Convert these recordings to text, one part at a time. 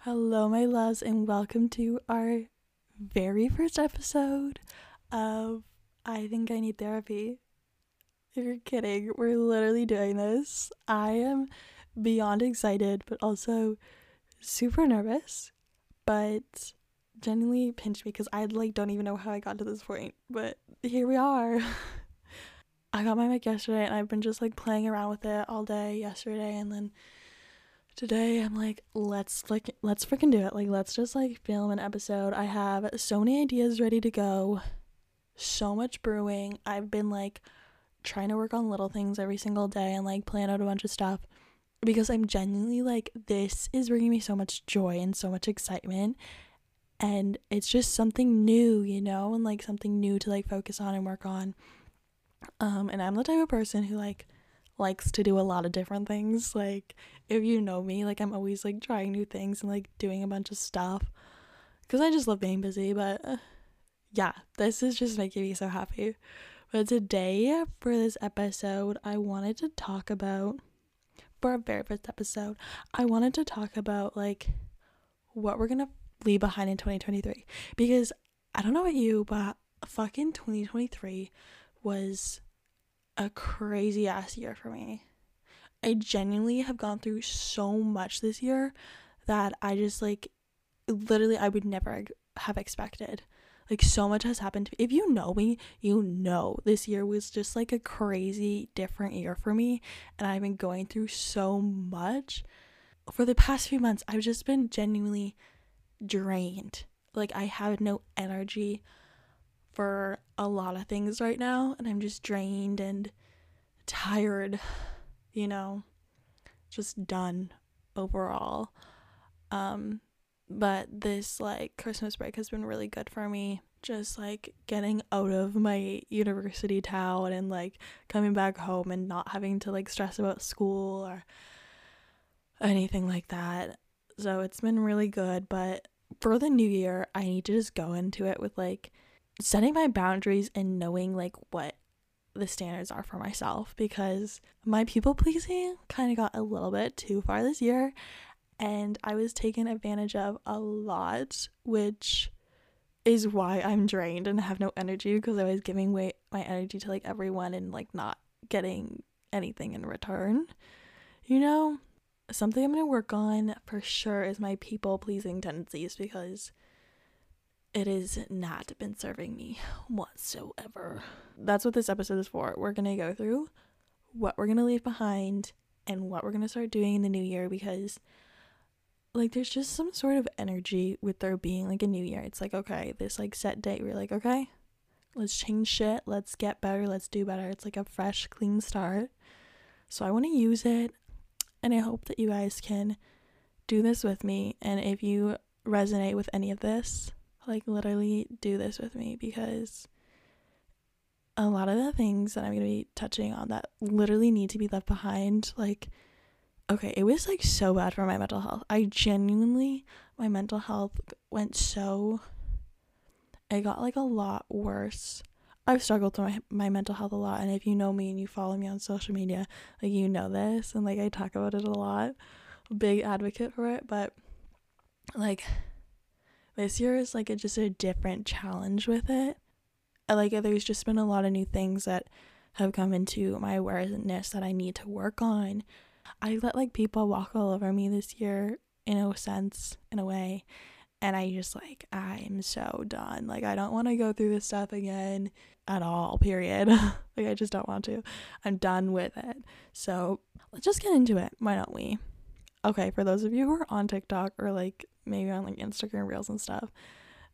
Hello, my loves, and welcome to our very first episode of I Think I Need Therapy. You're kidding, we're literally doing this. I am beyond excited, but also super nervous, but genuinely pinched me because I like don't even know how I got to this point, but here we are. I got my mic yesterday and I've been just like playing around with it all day yesterday and then today I'm like let's like let's freaking do it. Like let's just like film an episode. I have so many ideas ready to go. So much brewing. I've been like trying to work on little things every single day and like plan out a bunch of stuff because I'm genuinely like this is bringing me so much joy and so much excitement and it's just something new, you know, and like something new to like focus on and work on. Um and I'm the type of person who like likes to do a lot of different things. Like, if you know me, like, I'm always like trying new things and like doing a bunch of stuff because I just love being busy. But uh, yeah, this is just making me so happy. But today, for this episode, I wanted to talk about, for our very first episode, I wanted to talk about like what we're gonna leave behind in 2023 because I don't know about you, but fucking 2023 was a crazy ass year for me. I genuinely have gone through so much this year that I just like literally I would never have expected. Like so much has happened. To if you know me, you know this year was just like a crazy different year for me and I've been going through so much. For the past few months, I've just been genuinely drained. Like I have no energy for a lot of things right now and I'm just drained and tired, you know, just done overall. Um but this like Christmas break has been really good for me. Just like getting out of my university town and like coming back home and not having to like stress about school or anything like that. So it's been really good, but for the new year, I need to just go into it with like setting my boundaries and knowing like what the standards are for myself because my people pleasing kind of got a little bit too far this year and I was taken advantage of a lot, which is why I'm drained and have no energy because I was giving away my energy to like everyone and like not getting anything in return. You know, something I'm going to work on for sure is my people pleasing tendencies because it has not been serving me whatsoever. That's what this episode is for. We're going to go through what we're going to leave behind and what we're going to start doing in the new year because like there's just some sort of energy with there being like a new year. It's like okay, this like set date we're like okay, let's change shit, let's get better, let's do better. It's like a fresh clean start. So I want to use it and I hope that you guys can do this with me and if you resonate with any of this, like literally do this with me because a lot of the things that I'm going to be touching on that literally need to be left behind like okay, it was like so bad for my mental health. I genuinely my mental health went so it got like a lot worse. I've struggled with my, my mental health a lot and if you know me and you follow me on social media, like you know this and like I talk about it a lot. Big advocate for it, but like this year is like a, just a different challenge with it. Like there's just been a lot of new things that have come into my awareness that I need to work on. I let like people walk all over me this year in a sense, in a way. And I just like, I'm so done. Like, I don't want to go through this stuff again at all, period. like, I just don't want to. I'm done with it. So, let's just get into it. Why don't we? Okay, for those of you who are on TikTok or like maybe on like Instagram Reels and stuff.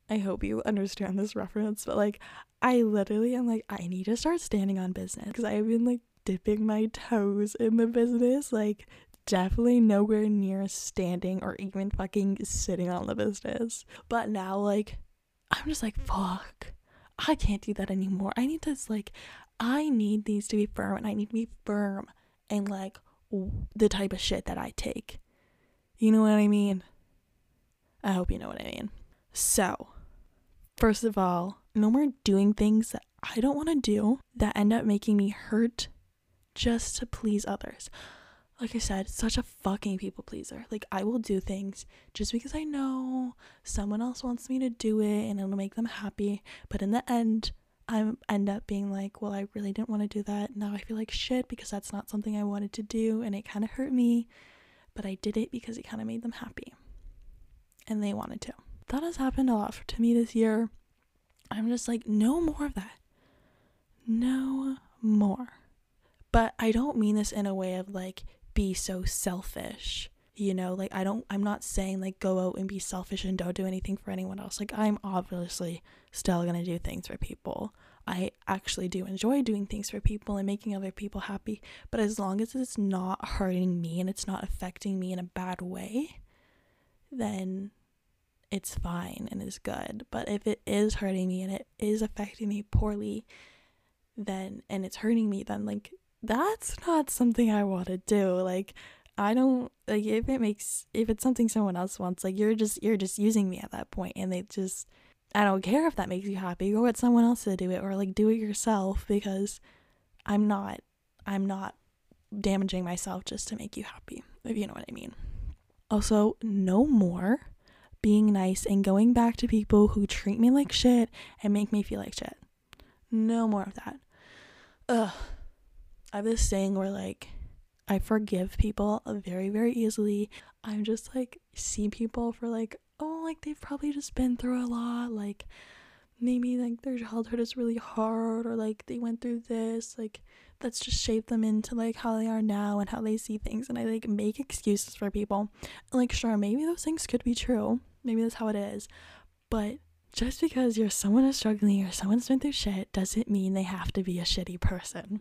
I hope you understand this reference, but like I literally am like I need to start standing on business because I've been like dipping my toes in the business, like definitely nowhere near standing or even fucking sitting on the business. But now like I'm just like fuck. I can't do that anymore. I need to like I need these to be firm and I need to be firm and like the type of shit that I take. You know what I mean? I hope you know what I mean. So, first of all, no more doing things that I don't want to do that end up making me hurt just to please others. Like I said, such a fucking people pleaser. Like I will do things just because I know someone else wants me to do it and it'll make them happy, but in the end I end up being like, well, I really didn't want to do that. Now I feel like shit because that's not something I wanted to do and it kind of hurt me, but I did it because it kind of made them happy and they wanted to. That has happened a lot to me this year. I'm just like, no more of that. No more. But I don't mean this in a way of like, be so selfish. You know, like I don't, I'm not saying like go out and be selfish and don't do anything for anyone else. Like I'm obviously still gonna do things for people. I actually do enjoy doing things for people and making other people happy. But as long as it's not hurting me and it's not affecting me in a bad way, then it's fine and it's good. But if it is hurting me and it is affecting me poorly, then and it's hurting me, then like that's not something I want to do. Like I don't like if it makes if it's something someone else wants, like you're just you're just using me at that point and they just I don't care if that makes you happy. Go get someone else to do it or like do it yourself because I'm not I'm not damaging myself just to make you happy, if you know what I mean. Also, no more being nice and going back to people who treat me like shit and make me feel like shit. No more of that. Ugh. I have this saying where like I forgive people very, very easily. I'm just like see people for like, oh, like they've probably just been through a lot. Like maybe like their childhood is really hard or like they went through this. Like that's just shaped them into like how they are now and how they see things. And I like make excuses for people. And, like, sure, maybe those things could be true. Maybe that's how it is. But just because you're someone who's struggling or someone's been through shit doesn't mean they have to be a shitty person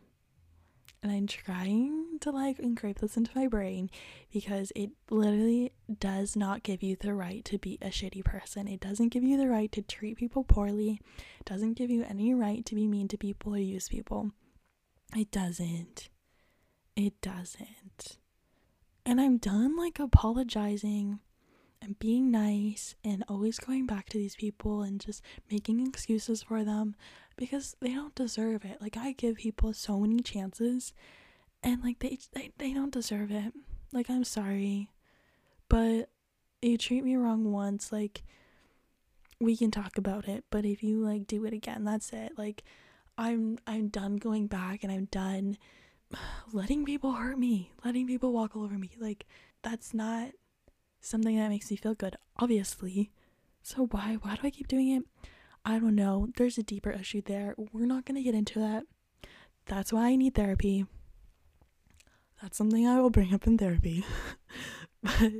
and I'm trying to like engrave this into my brain because it literally does not give you the right to be a shitty person. It doesn't give you the right to treat people poorly. It doesn't give you any right to be mean to people or use people. It doesn't. It doesn't. And I'm done like apologizing and being nice and always going back to these people and just making excuses for them because they don't deserve it. Like I give people so many chances and like they they, they don't deserve it. Like I'm sorry. But you treat me wrong once, like we can talk about it, but if you like do it again, that's it. Like I'm I'm done going back and I'm done letting people hurt me, letting people walk all over me. Like that's not something that makes me feel good, obviously. So why why do I keep doing it? I don't know. There's a deeper issue there. We're not going to get into that. That's why I need therapy. That's something I will bring up in therapy. but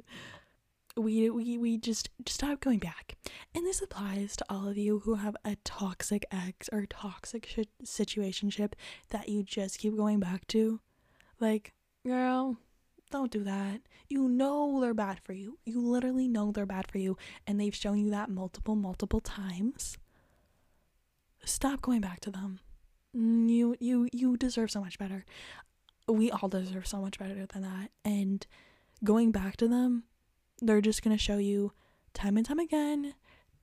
we we we just just stop going back. And this applies to all of you who have a toxic ex or toxic sh- situationship that you just keep going back to. Like, girl, don't do that. You know they're bad for you. You literally know they're bad for you and they've shown you that multiple multiple times stop going back to them. You you you deserve so much better. We all deserve so much better than that. And going back to them, they're just going to show you time and time again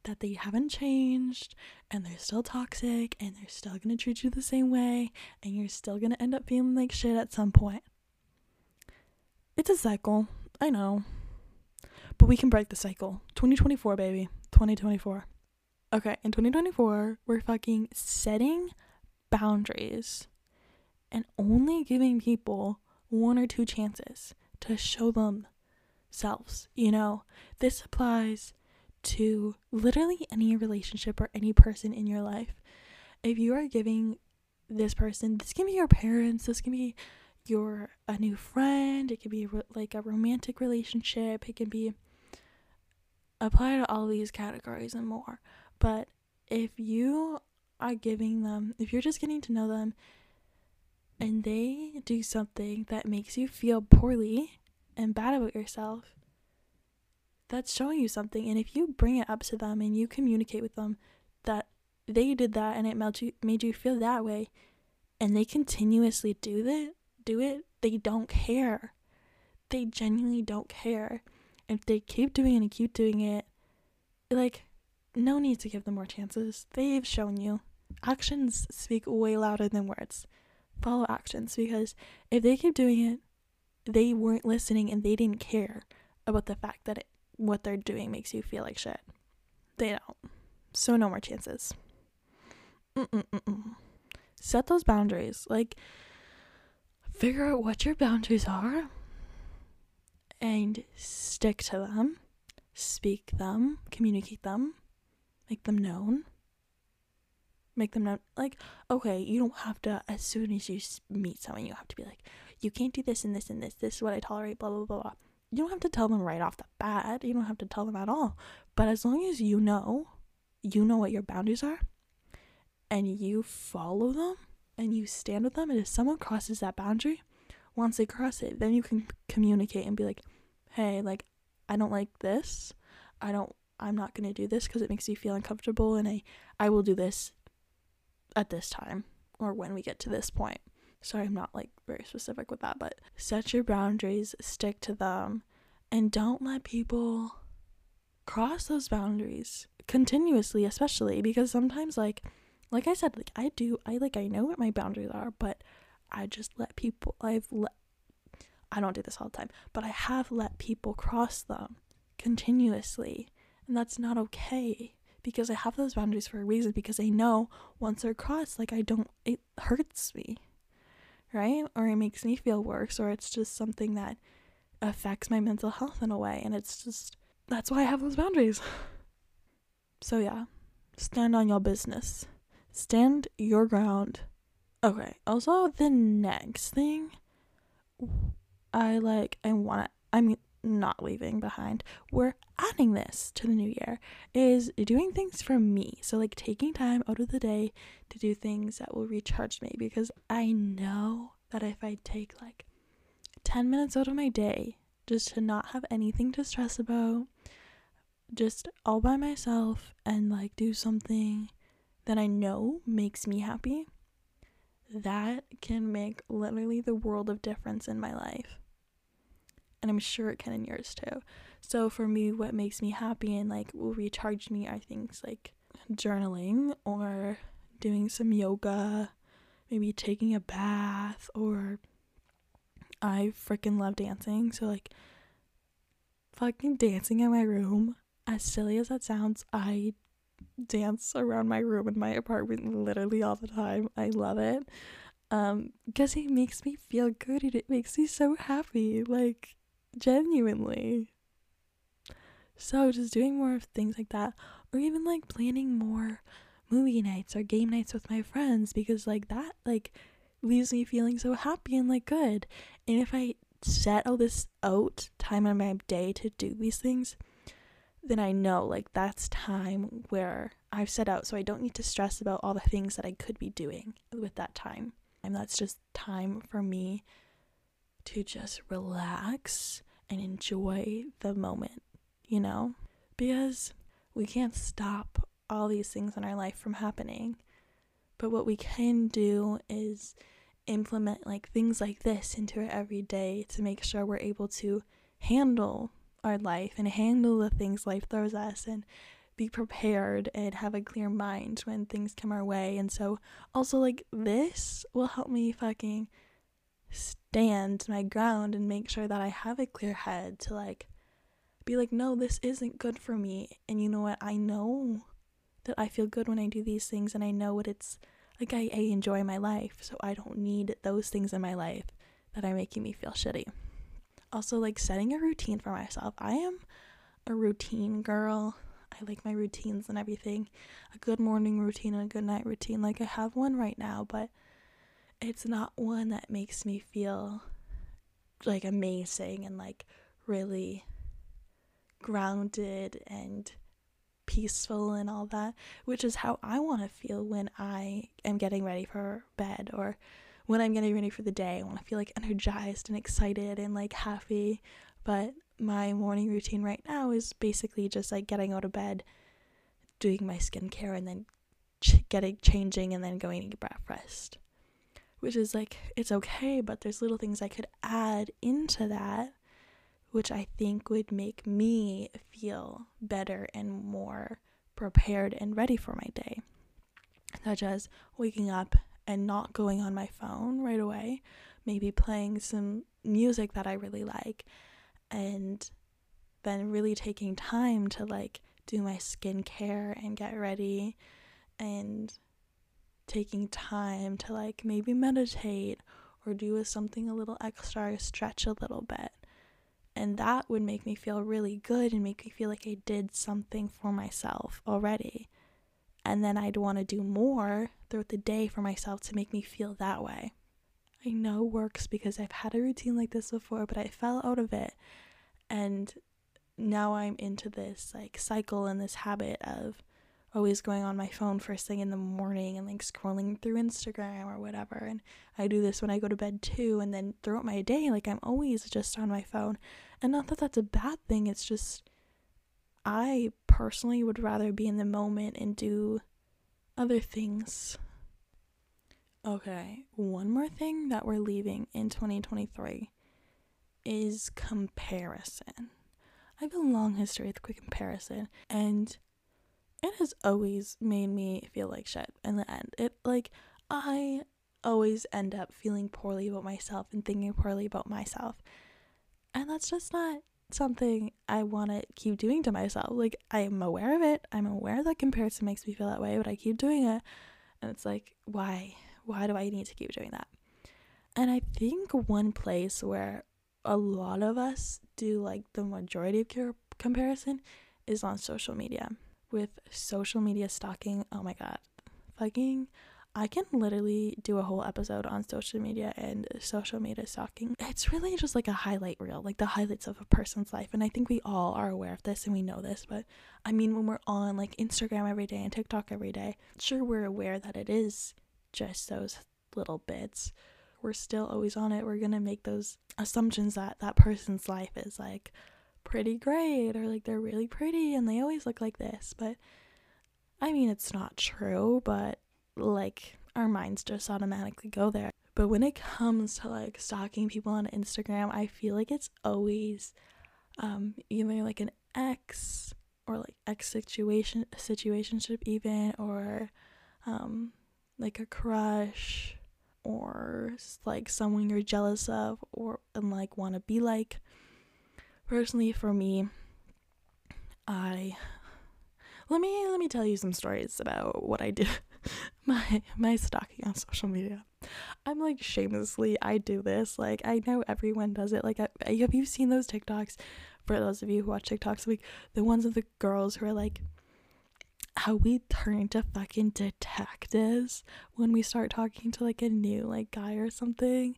that they haven't changed and they're still toxic and they're still going to treat you the same way and you're still going to end up feeling like shit at some point. It's a cycle. I know. But we can break the cycle. 2024, baby. 2024. Okay, in 2024, we're fucking setting boundaries and only giving people one or two chances to show themselves. You know, this applies to literally any relationship or any person in your life. If you are giving this person, this can be your parents, this can be your a new friend, it can be like a romantic relationship, it can be apply to all these categories and more. But if you are giving them, if you're just getting to know them and they do something that makes you feel poorly and bad about yourself, that's showing you something. And if you bring it up to them and you communicate with them that they did that and it made you, made you feel that way, and they continuously do that, do it, they don't care. They genuinely don't care. If they keep doing it and keep doing it, like no need to give them more chances. They've shown you. actions speak way louder than words. Follow actions because if they keep doing it, they weren't listening and they didn't care about the fact that it, what they're doing makes you feel like shit. They don't. So no more chances. Mm-mm-mm-mm. Set those boundaries. Like, figure out what your boundaries are and stick to them, speak them, communicate them, make them known. Make them known. Like, okay, you don't have to, as soon as you meet someone, you have to be like, you can't do this and this and this. This is what I tolerate, blah, blah, blah, blah. You don't have to tell them right off the bat. You don't have to tell them at all. But as long as you know, you know what your boundaries are and you follow them and you stand with them, and if someone crosses that boundary, once they cross it, then you can communicate and be like, hey, like, I don't like this. I don't, I'm not going to do this because it makes me feel uncomfortable, and I, I will do this at this time or when we get to this point. Sorry, I'm not like very specific with that, but set your boundaries, stick to them, and don't let people cross those boundaries continuously, especially because sometimes, like, like I said, like I do, I like I know what my boundaries are, but I just let people. I've let. I don't do this all the time, but I have let people cross them continuously, and that's not okay because I have those boundaries for a reason. Because I know once they're crossed, like I don't, it hurts me, right? Or it makes me feel worse, or it's just something that affects my mental health in a way, and it's just that's why I have those boundaries. So yeah, stand on your business. Stand your ground. Okay. Also, the next thing I like, I want, I mean, not leaving behind. We're adding this to the new year is doing things for me. So, like, taking time out of the day to do things that will recharge me because I know that if I take like 10 minutes out of my day just to not have anything to stress about, just all by myself and like do something that I know makes me happy, that can make literally the world of difference in my life. And I'm sure it can in yours too. So for me, what makes me happy and like will recharge me are things like journaling or doing some yoga, maybe taking a bath, or I freaking love dancing. So like fucking dancing in my room, as silly as that sounds, I dance around my room in my apartment literally all the time. I love it. Um, because it makes me feel good and it makes me so happy, like genuinely. So just doing more of things like that, or even like planning more movie nights or game nights with my friends because like that like leaves me feeling so happy and like good. And if I set all this out time on my day to do these things, then I know like that's time where I've set out so I don't need to stress about all the things that I could be doing with that time. And that's just time for me to just relax and enjoy the moment, you know? Because we can't stop all these things in our life from happening. But what we can do is implement like things like this into our everyday to make sure we're able to handle our life and handle the things life throws us and be prepared and have a clear mind when things come our way. And so, also, like, this will help me fucking stand my ground and make sure that I have a clear head to, like, be like, no, this isn't good for me. And you know what? I know that I feel good when I do these things, and I know what it's like. I, I enjoy my life, so I don't need those things in my life that are making me feel shitty also like setting a routine for myself. I am a routine girl. I like my routines and everything. A good morning routine and a good night routine. Like I have one right now, but it's not one that makes me feel like amazing and like really grounded and peaceful and all that, which is how I want to feel when I am getting ready for bed or when I'm getting ready for the day, I want to feel like energized and excited and like happy. But my morning routine right now is basically just like getting out of bed, doing my skincare, and then ch- getting changing and then going to get breakfast. Which is like, it's okay, but there's little things I could add into that, which I think would make me feel better and more prepared and ready for my day. such as waking up and not going on my phone right away, maybe playing some music that I really like, and then really taking time to like do my skincare and get ready and taking time to like maybe meditate or do something a little extra or stretch a little bit. And that would make me feel really good and make me feel like I did something for myself already. And then I'd want to do more throughout the day for myself to make me feel that way. I know works because I've had a routine like this before, but I fell out of it. And now I'm into this like cycle and this habit of always going on my phone first thing in the morning and like scrolling through Instagram or whatever. And I do this when I go to bed too. And then throughout my day, like I'm always just on my phone. And not that that's a bad thing, it's just I personally would rather be in the moment and do other things. Okay, one more thing that we're leaving in 2023 is comparison. I have a long history with quick comparison, and it has always made me feel like shit in the end. It like I always end up feeling poorly about myself and thinking poorly about myself. And that's just not something I want to keep doing to myself. Like I am aware of it. I'm aware that comparison makes me feel that way, but I keep doing it. And it's like, why? Why do I need to keep doing that? And I think one place where a lot of us do like the majority of comparison is on social media with social media stalking. Oh my god. Fucking I can literally do a whole episode on social media and social media stalking. It's really just like a highlight reel, like the highlights of a person's life. And I think we all are aware of this and we know this. But I mean, when we're on like Instagram every day and TikTok every day, sure, we're aware that it is just those little bits. We're still always on it. We're going to make those assumptions that that person's life is like pretty great or like they're really pretty and they always look like this. But I mean, it's not true, but like our minds just automatically go there. But when it comes to like stalking people on Instagram, I feel like it's always um either like an ex or like ex situation situationship even or um like a crush or like someone you're jealous of or and like want to be like personally for me i let me let me tell you some stories about what i do. my my stalking on social media. I'm like shamelessly i do this like i know everyone does it. Like I, have you seen those tiktoks? For those of you who watch tiktoks like the ones of the girls who are like how we turn into fucking detectives when we start talking to like a new like guy or something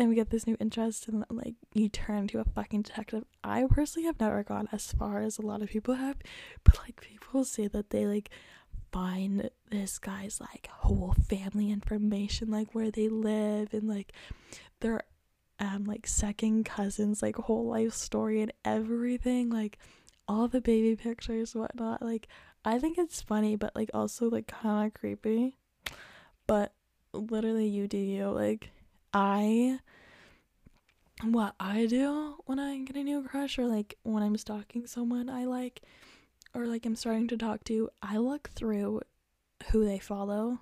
and we get this new interest and like you turn into a fucking detective. I personally have never gone as far as a lot of people have, but like people say that they like find this guy's like whole family information, like where they live and like their um like second cousins, like whole life story and everything, like all the baby pictures, whatnot. Like I think it's funny, but like also like kind of creepy. But literally, you do you like I what I do when I get a new crush or like when I'm stalking someone I like or like I'm starting to talk to, I look through who they follow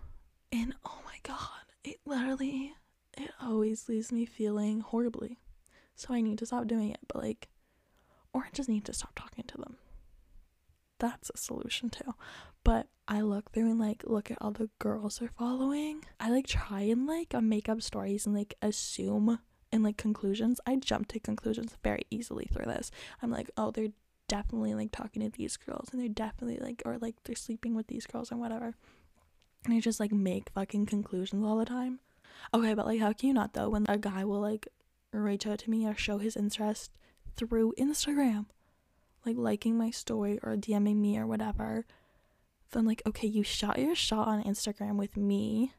and oh my god, it literally it always leaves me feeling horribly. So I need to stop doing it, but like or I just need to stop talking to them. That's a solution too. But I look through and like look at all the girls they're following. I like try and like uh, make up stories and like assume and like conclusions. I jump to conclusions very easily through this. I'm like, oh, they're definitely like talking to these girls and they're definitely like or like they're sleeping with these girls and whatever. And I just like make fucking conclusions all the time. Okay, but like how can you not though when a guy will like reach out to me or show his interest through Instagram? Like liking my story or DMing me or whatever. Then like okay, you shot your shot on Instagram with me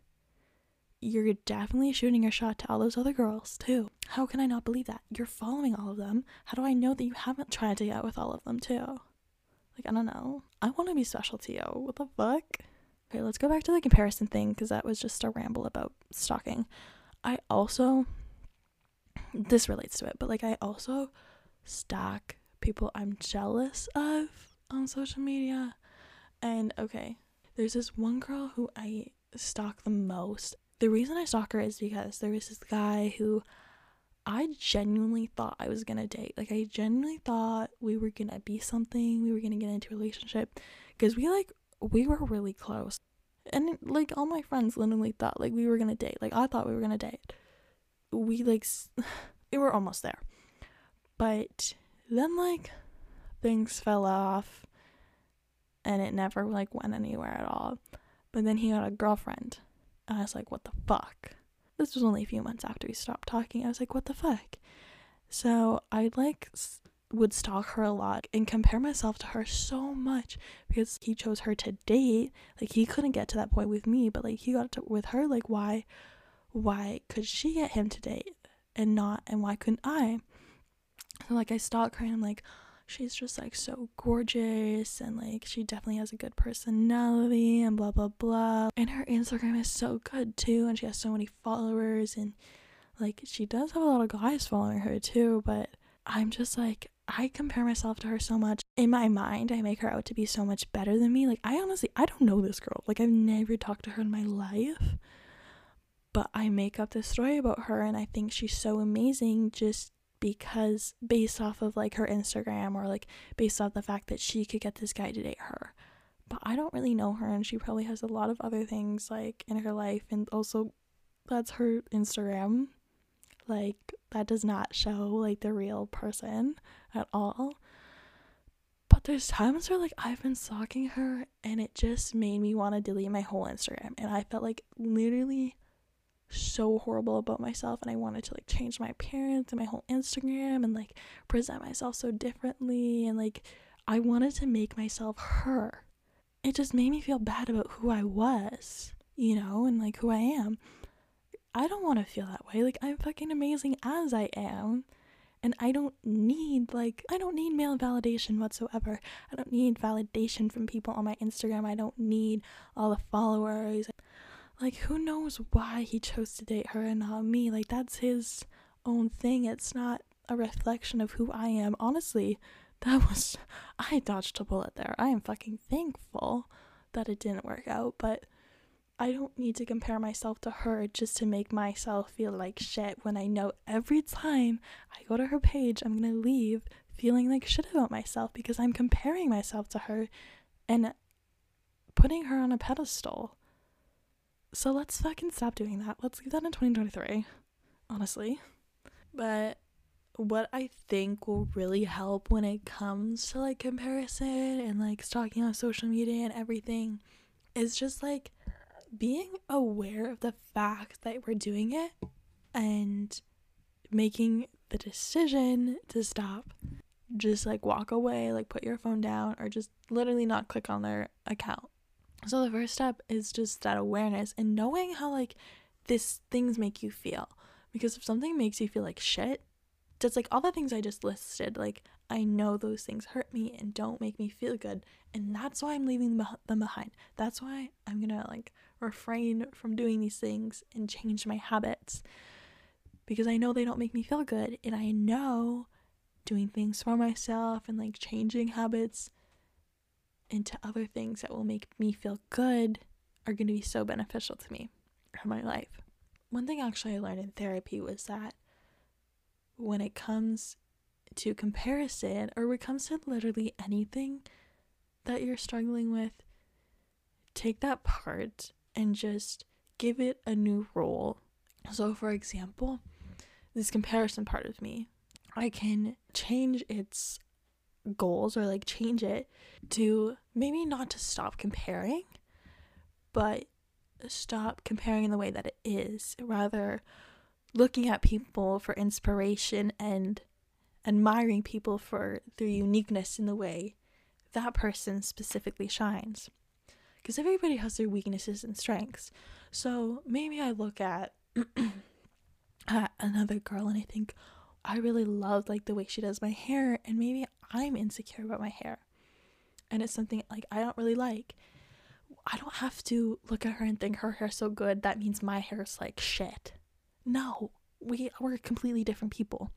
you're definitely shooting your shot to all those other girls too. How can I not believe that? You're following all of them. How do I know that you haven't tried to get with all of them too? Like, I don't know. I want to be special to you. What the fuck? Okay, let's go back to the comparison thing because that was just a ramble about stalking. I also, this relates to it, but like, I also stalk people I'm jealous of on social media. And okay, there's this one girl who I stalk the most. The reason I stalk her is because there was this guy who I genuinely thought I was gonna date. Like I genuinely thought we were gonna be something, we were gonna get into a relationship. Cause we like we were really close. And like all my friends literally thought like we were gonna date. Like I thought we were gonna date. We like we were almost there. But then like things fell off and it never like went anywhere at all. But then he got a girlfriend. And I was like, what the fuck? This was only a few months after we stopped talking. I was like, what the fuck? So I like would stalk her a lot and compare myself to her so much because he chose her to date. Like he couldn't get to that point with me, but like he got to with her. Like why, why could she get him to date and not, and why couldn't I? So like I stalk her and I'm like, she's just like so gorgeous and like she definitely has a good personality and blah blah blah. And her Instagram is so good too and she has so many followers and like she does have a lot of guys following her too, but I'm just like I compare myself to her so much. In my mind, I make her out to be so much better than me. Like I honestly I don't know this girl. Like I've never talked to her in my life. But I make up this story about her and I think she's so amazing just because based off of like her Instagram or like based off the fact that she could get this guy to date her. But I don't really know her and she probably has a lot of other things like in her life and also that's her Instagram. Like that does not show like the real person at all. But there's times where like I've been stalking her and it just made me want to delete my whole Instagram and I felt like literally so horrible about myself and I wanted to like change my appearance and my whole Instagram and like present myself so differently and like I wanted to make myself her. It just made me feel bad about who I was, you know, and like who I am. I don't want to feel that way. Like I'm fucking amazing as I am. And I don't need like I don't need male validation whatsoever. I don't need validation from people on my Instagram. I don't need all the followers. Like, who knows why he chose to date her and not me? Like, that's his own thing. It's not a reflection of who I am. Honestly, that was. I dodged a bullet there. I am fucking thankful that it didn't work out, but I don't need to compare myself to her just to make myself feel like shit when I know every time I go to her page, I'm gonna leave feeling like shit about myself because I'm comparing myself to her and putting her on a pedestal. So let's fucking stop doing that. Let's leave that in 2023, honestly. But what I think will really help when it comes to like comparison and like stalking on social media and everything is just like being aware of the fact that we're doing it and making the decision to stop. Just like walk away, like put your phone down, or just literally not click on their account so the first step is just that awareness and knowing how like this things make you feel. Because if something makes you feel like shit, just like all the things I just listed, like I know those things hurt me and don't make me feel good, and that's why I'm leaving them behind. That's why I'm gonna like refrain from doing these things and change my habits because I know they don't make me feel good, and I know doing things for myself and like changing habits into other things that will make me feel good are going to be so beneficial to me in my life. One thing actually I learned in therapy was that when it comes to comparison or when it comes to literally anything that you're struggling with, take that part and just give it a new role. So, for example, this comparison part of me, I can change its goals or like change it to maybe not to stop comparing, but stop comparing in the way that it is, rather looking at people for inspiration and admiring people for their uniqueness in the way that person specifically shines. Because everybody has their weaknesses and strengths. So maybe I look at, at another girl and I think, I really love like the way she does my hair, and maybe I'm insecure about my hair and it's something like I don't really like. I don't have to look at her and think her hair's so good that means my hair's like shit. No, we we're completely different people.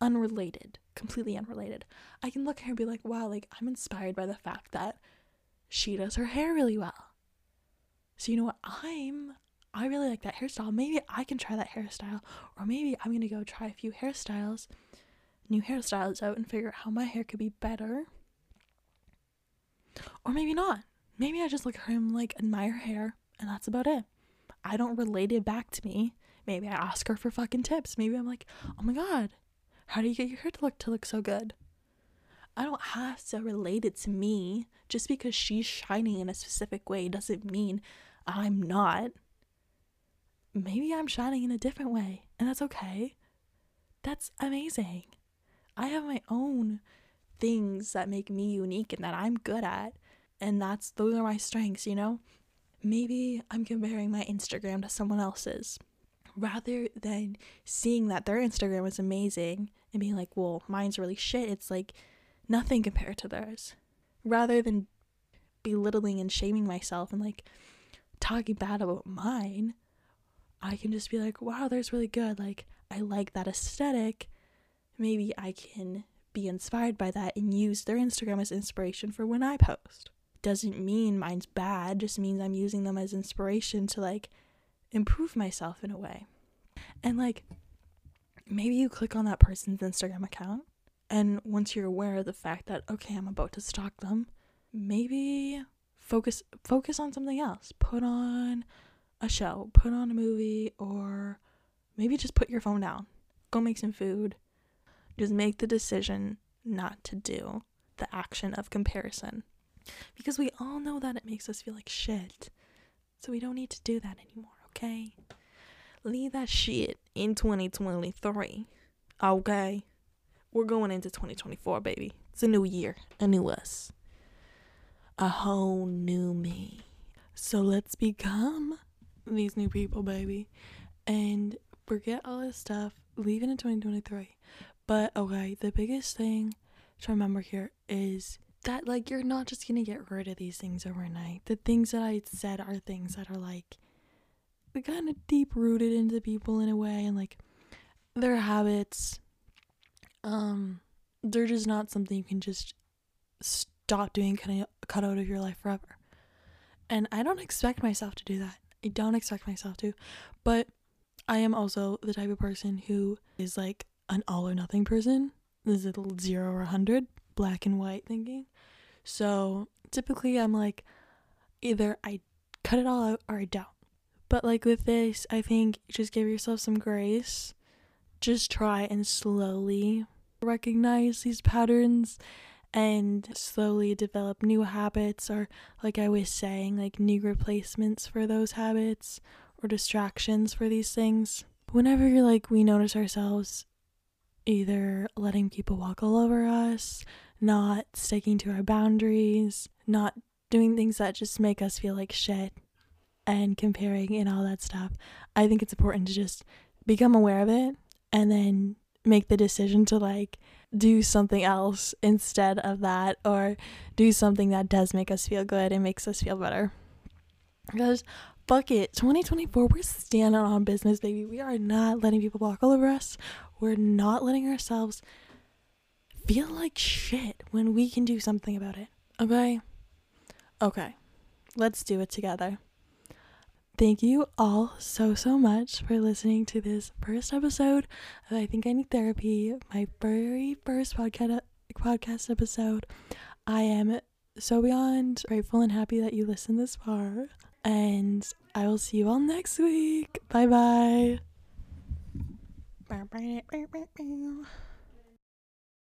Unrelated, completely unrelated. I can look at her and be like, wow, like I'm inspired by the fact that she does her hair really well. So you know what? I'm I really like that hairstyle. Maybe I can try that hairstyle or maybe I'm going to go try a few hairstyles, new hairstyles out and figure out how my hair could be better. Or maybe not. Maybe I just look at her and like admire hair and that's about it. I don't relate it back to me. Maybe I ask her for fucking tips. Maybe I'm like, "Oh my god, how do you get your hair to look to look so good?" I don't have to relate it to me. Just because she's shining in a specific way doesn't mean I'm not. Maybe I'm shining in a different way, and that's okay. That's amazing. I have my own things that make me unique and that I'm good at, and that's those are my strengths, you know? Maybe I'm comparing my Instagram to someone else's rather than seeing that their Instagram is amazing and being like, well, mine's really shit. It's like nothing compared to theirs. Rather than belittling and shaming myself and like talking bad about mine, I can just be like, wow, that's really good. Like, I like that aesthetic. Maybe I can be inspired by that and use their Instagram as inspiration for when I post. Doesn't mean mine's bad, just means I'm using them as inspiration to like improve myself in a way. And like, maybe you click on that person's Instagram account and once you're aware of the fact that okay, I'm about to stalk them, maybe focus focus on something else. Put on a show, put on a movie or maybe just put your phone down. Go make some food. Just make the decision not to do the action of comparison. Because we all know that it makes us feel like shit. So we don't need to do that anymore, okay? Leave that shit in 2023. Okay? we're going into 2024, baby. It's a new year, a new us, a whole new me. So let's become these new people, baby, and forget all this stuff. Leave it in 2023. But okay, the biggest thing to remember here is that like you're not just gonna get rid of these things overnight. The things that I said are things that are like kind of deep rooted into people in a way, and like their habits um they're just not something you can just stop doing cut out of your life forever and i don't expect myself to do that i don't expect myself to but i am also the type of person who is like an all or nothing person. This is a zero or a hundred black and white thinking. So typically i'm like either i cut it all out or i don't. But like with this i think just give yourself some grace. Just try and slowly recognize these patterns and slowly develop new habits or like I was saying like new replacements for those habits or distractions for these things. Whenever like we notice ourselves either letting people walk all over us, not sticking to our boundaries, not doing things that just make us feel like shit and comparing and all that stuff. I think it's important to just become aware of it and then make the decision to like do something else instead of that or do something that does make us feel good and makes us feel better. Because fuck it, 2024, we're standing on business, baby. We are not letting people walk all over us. We're not letting ourselves feel like shit when we can do something about it. Okay? Okay. Let's do it together. Thank you all so, so much for listening to this first episode of I Think I Need Therapy, my very first podcast, podcast episode. I am so beyond grateful and happy that you listened this far. And I will see you all next week. Bye bye.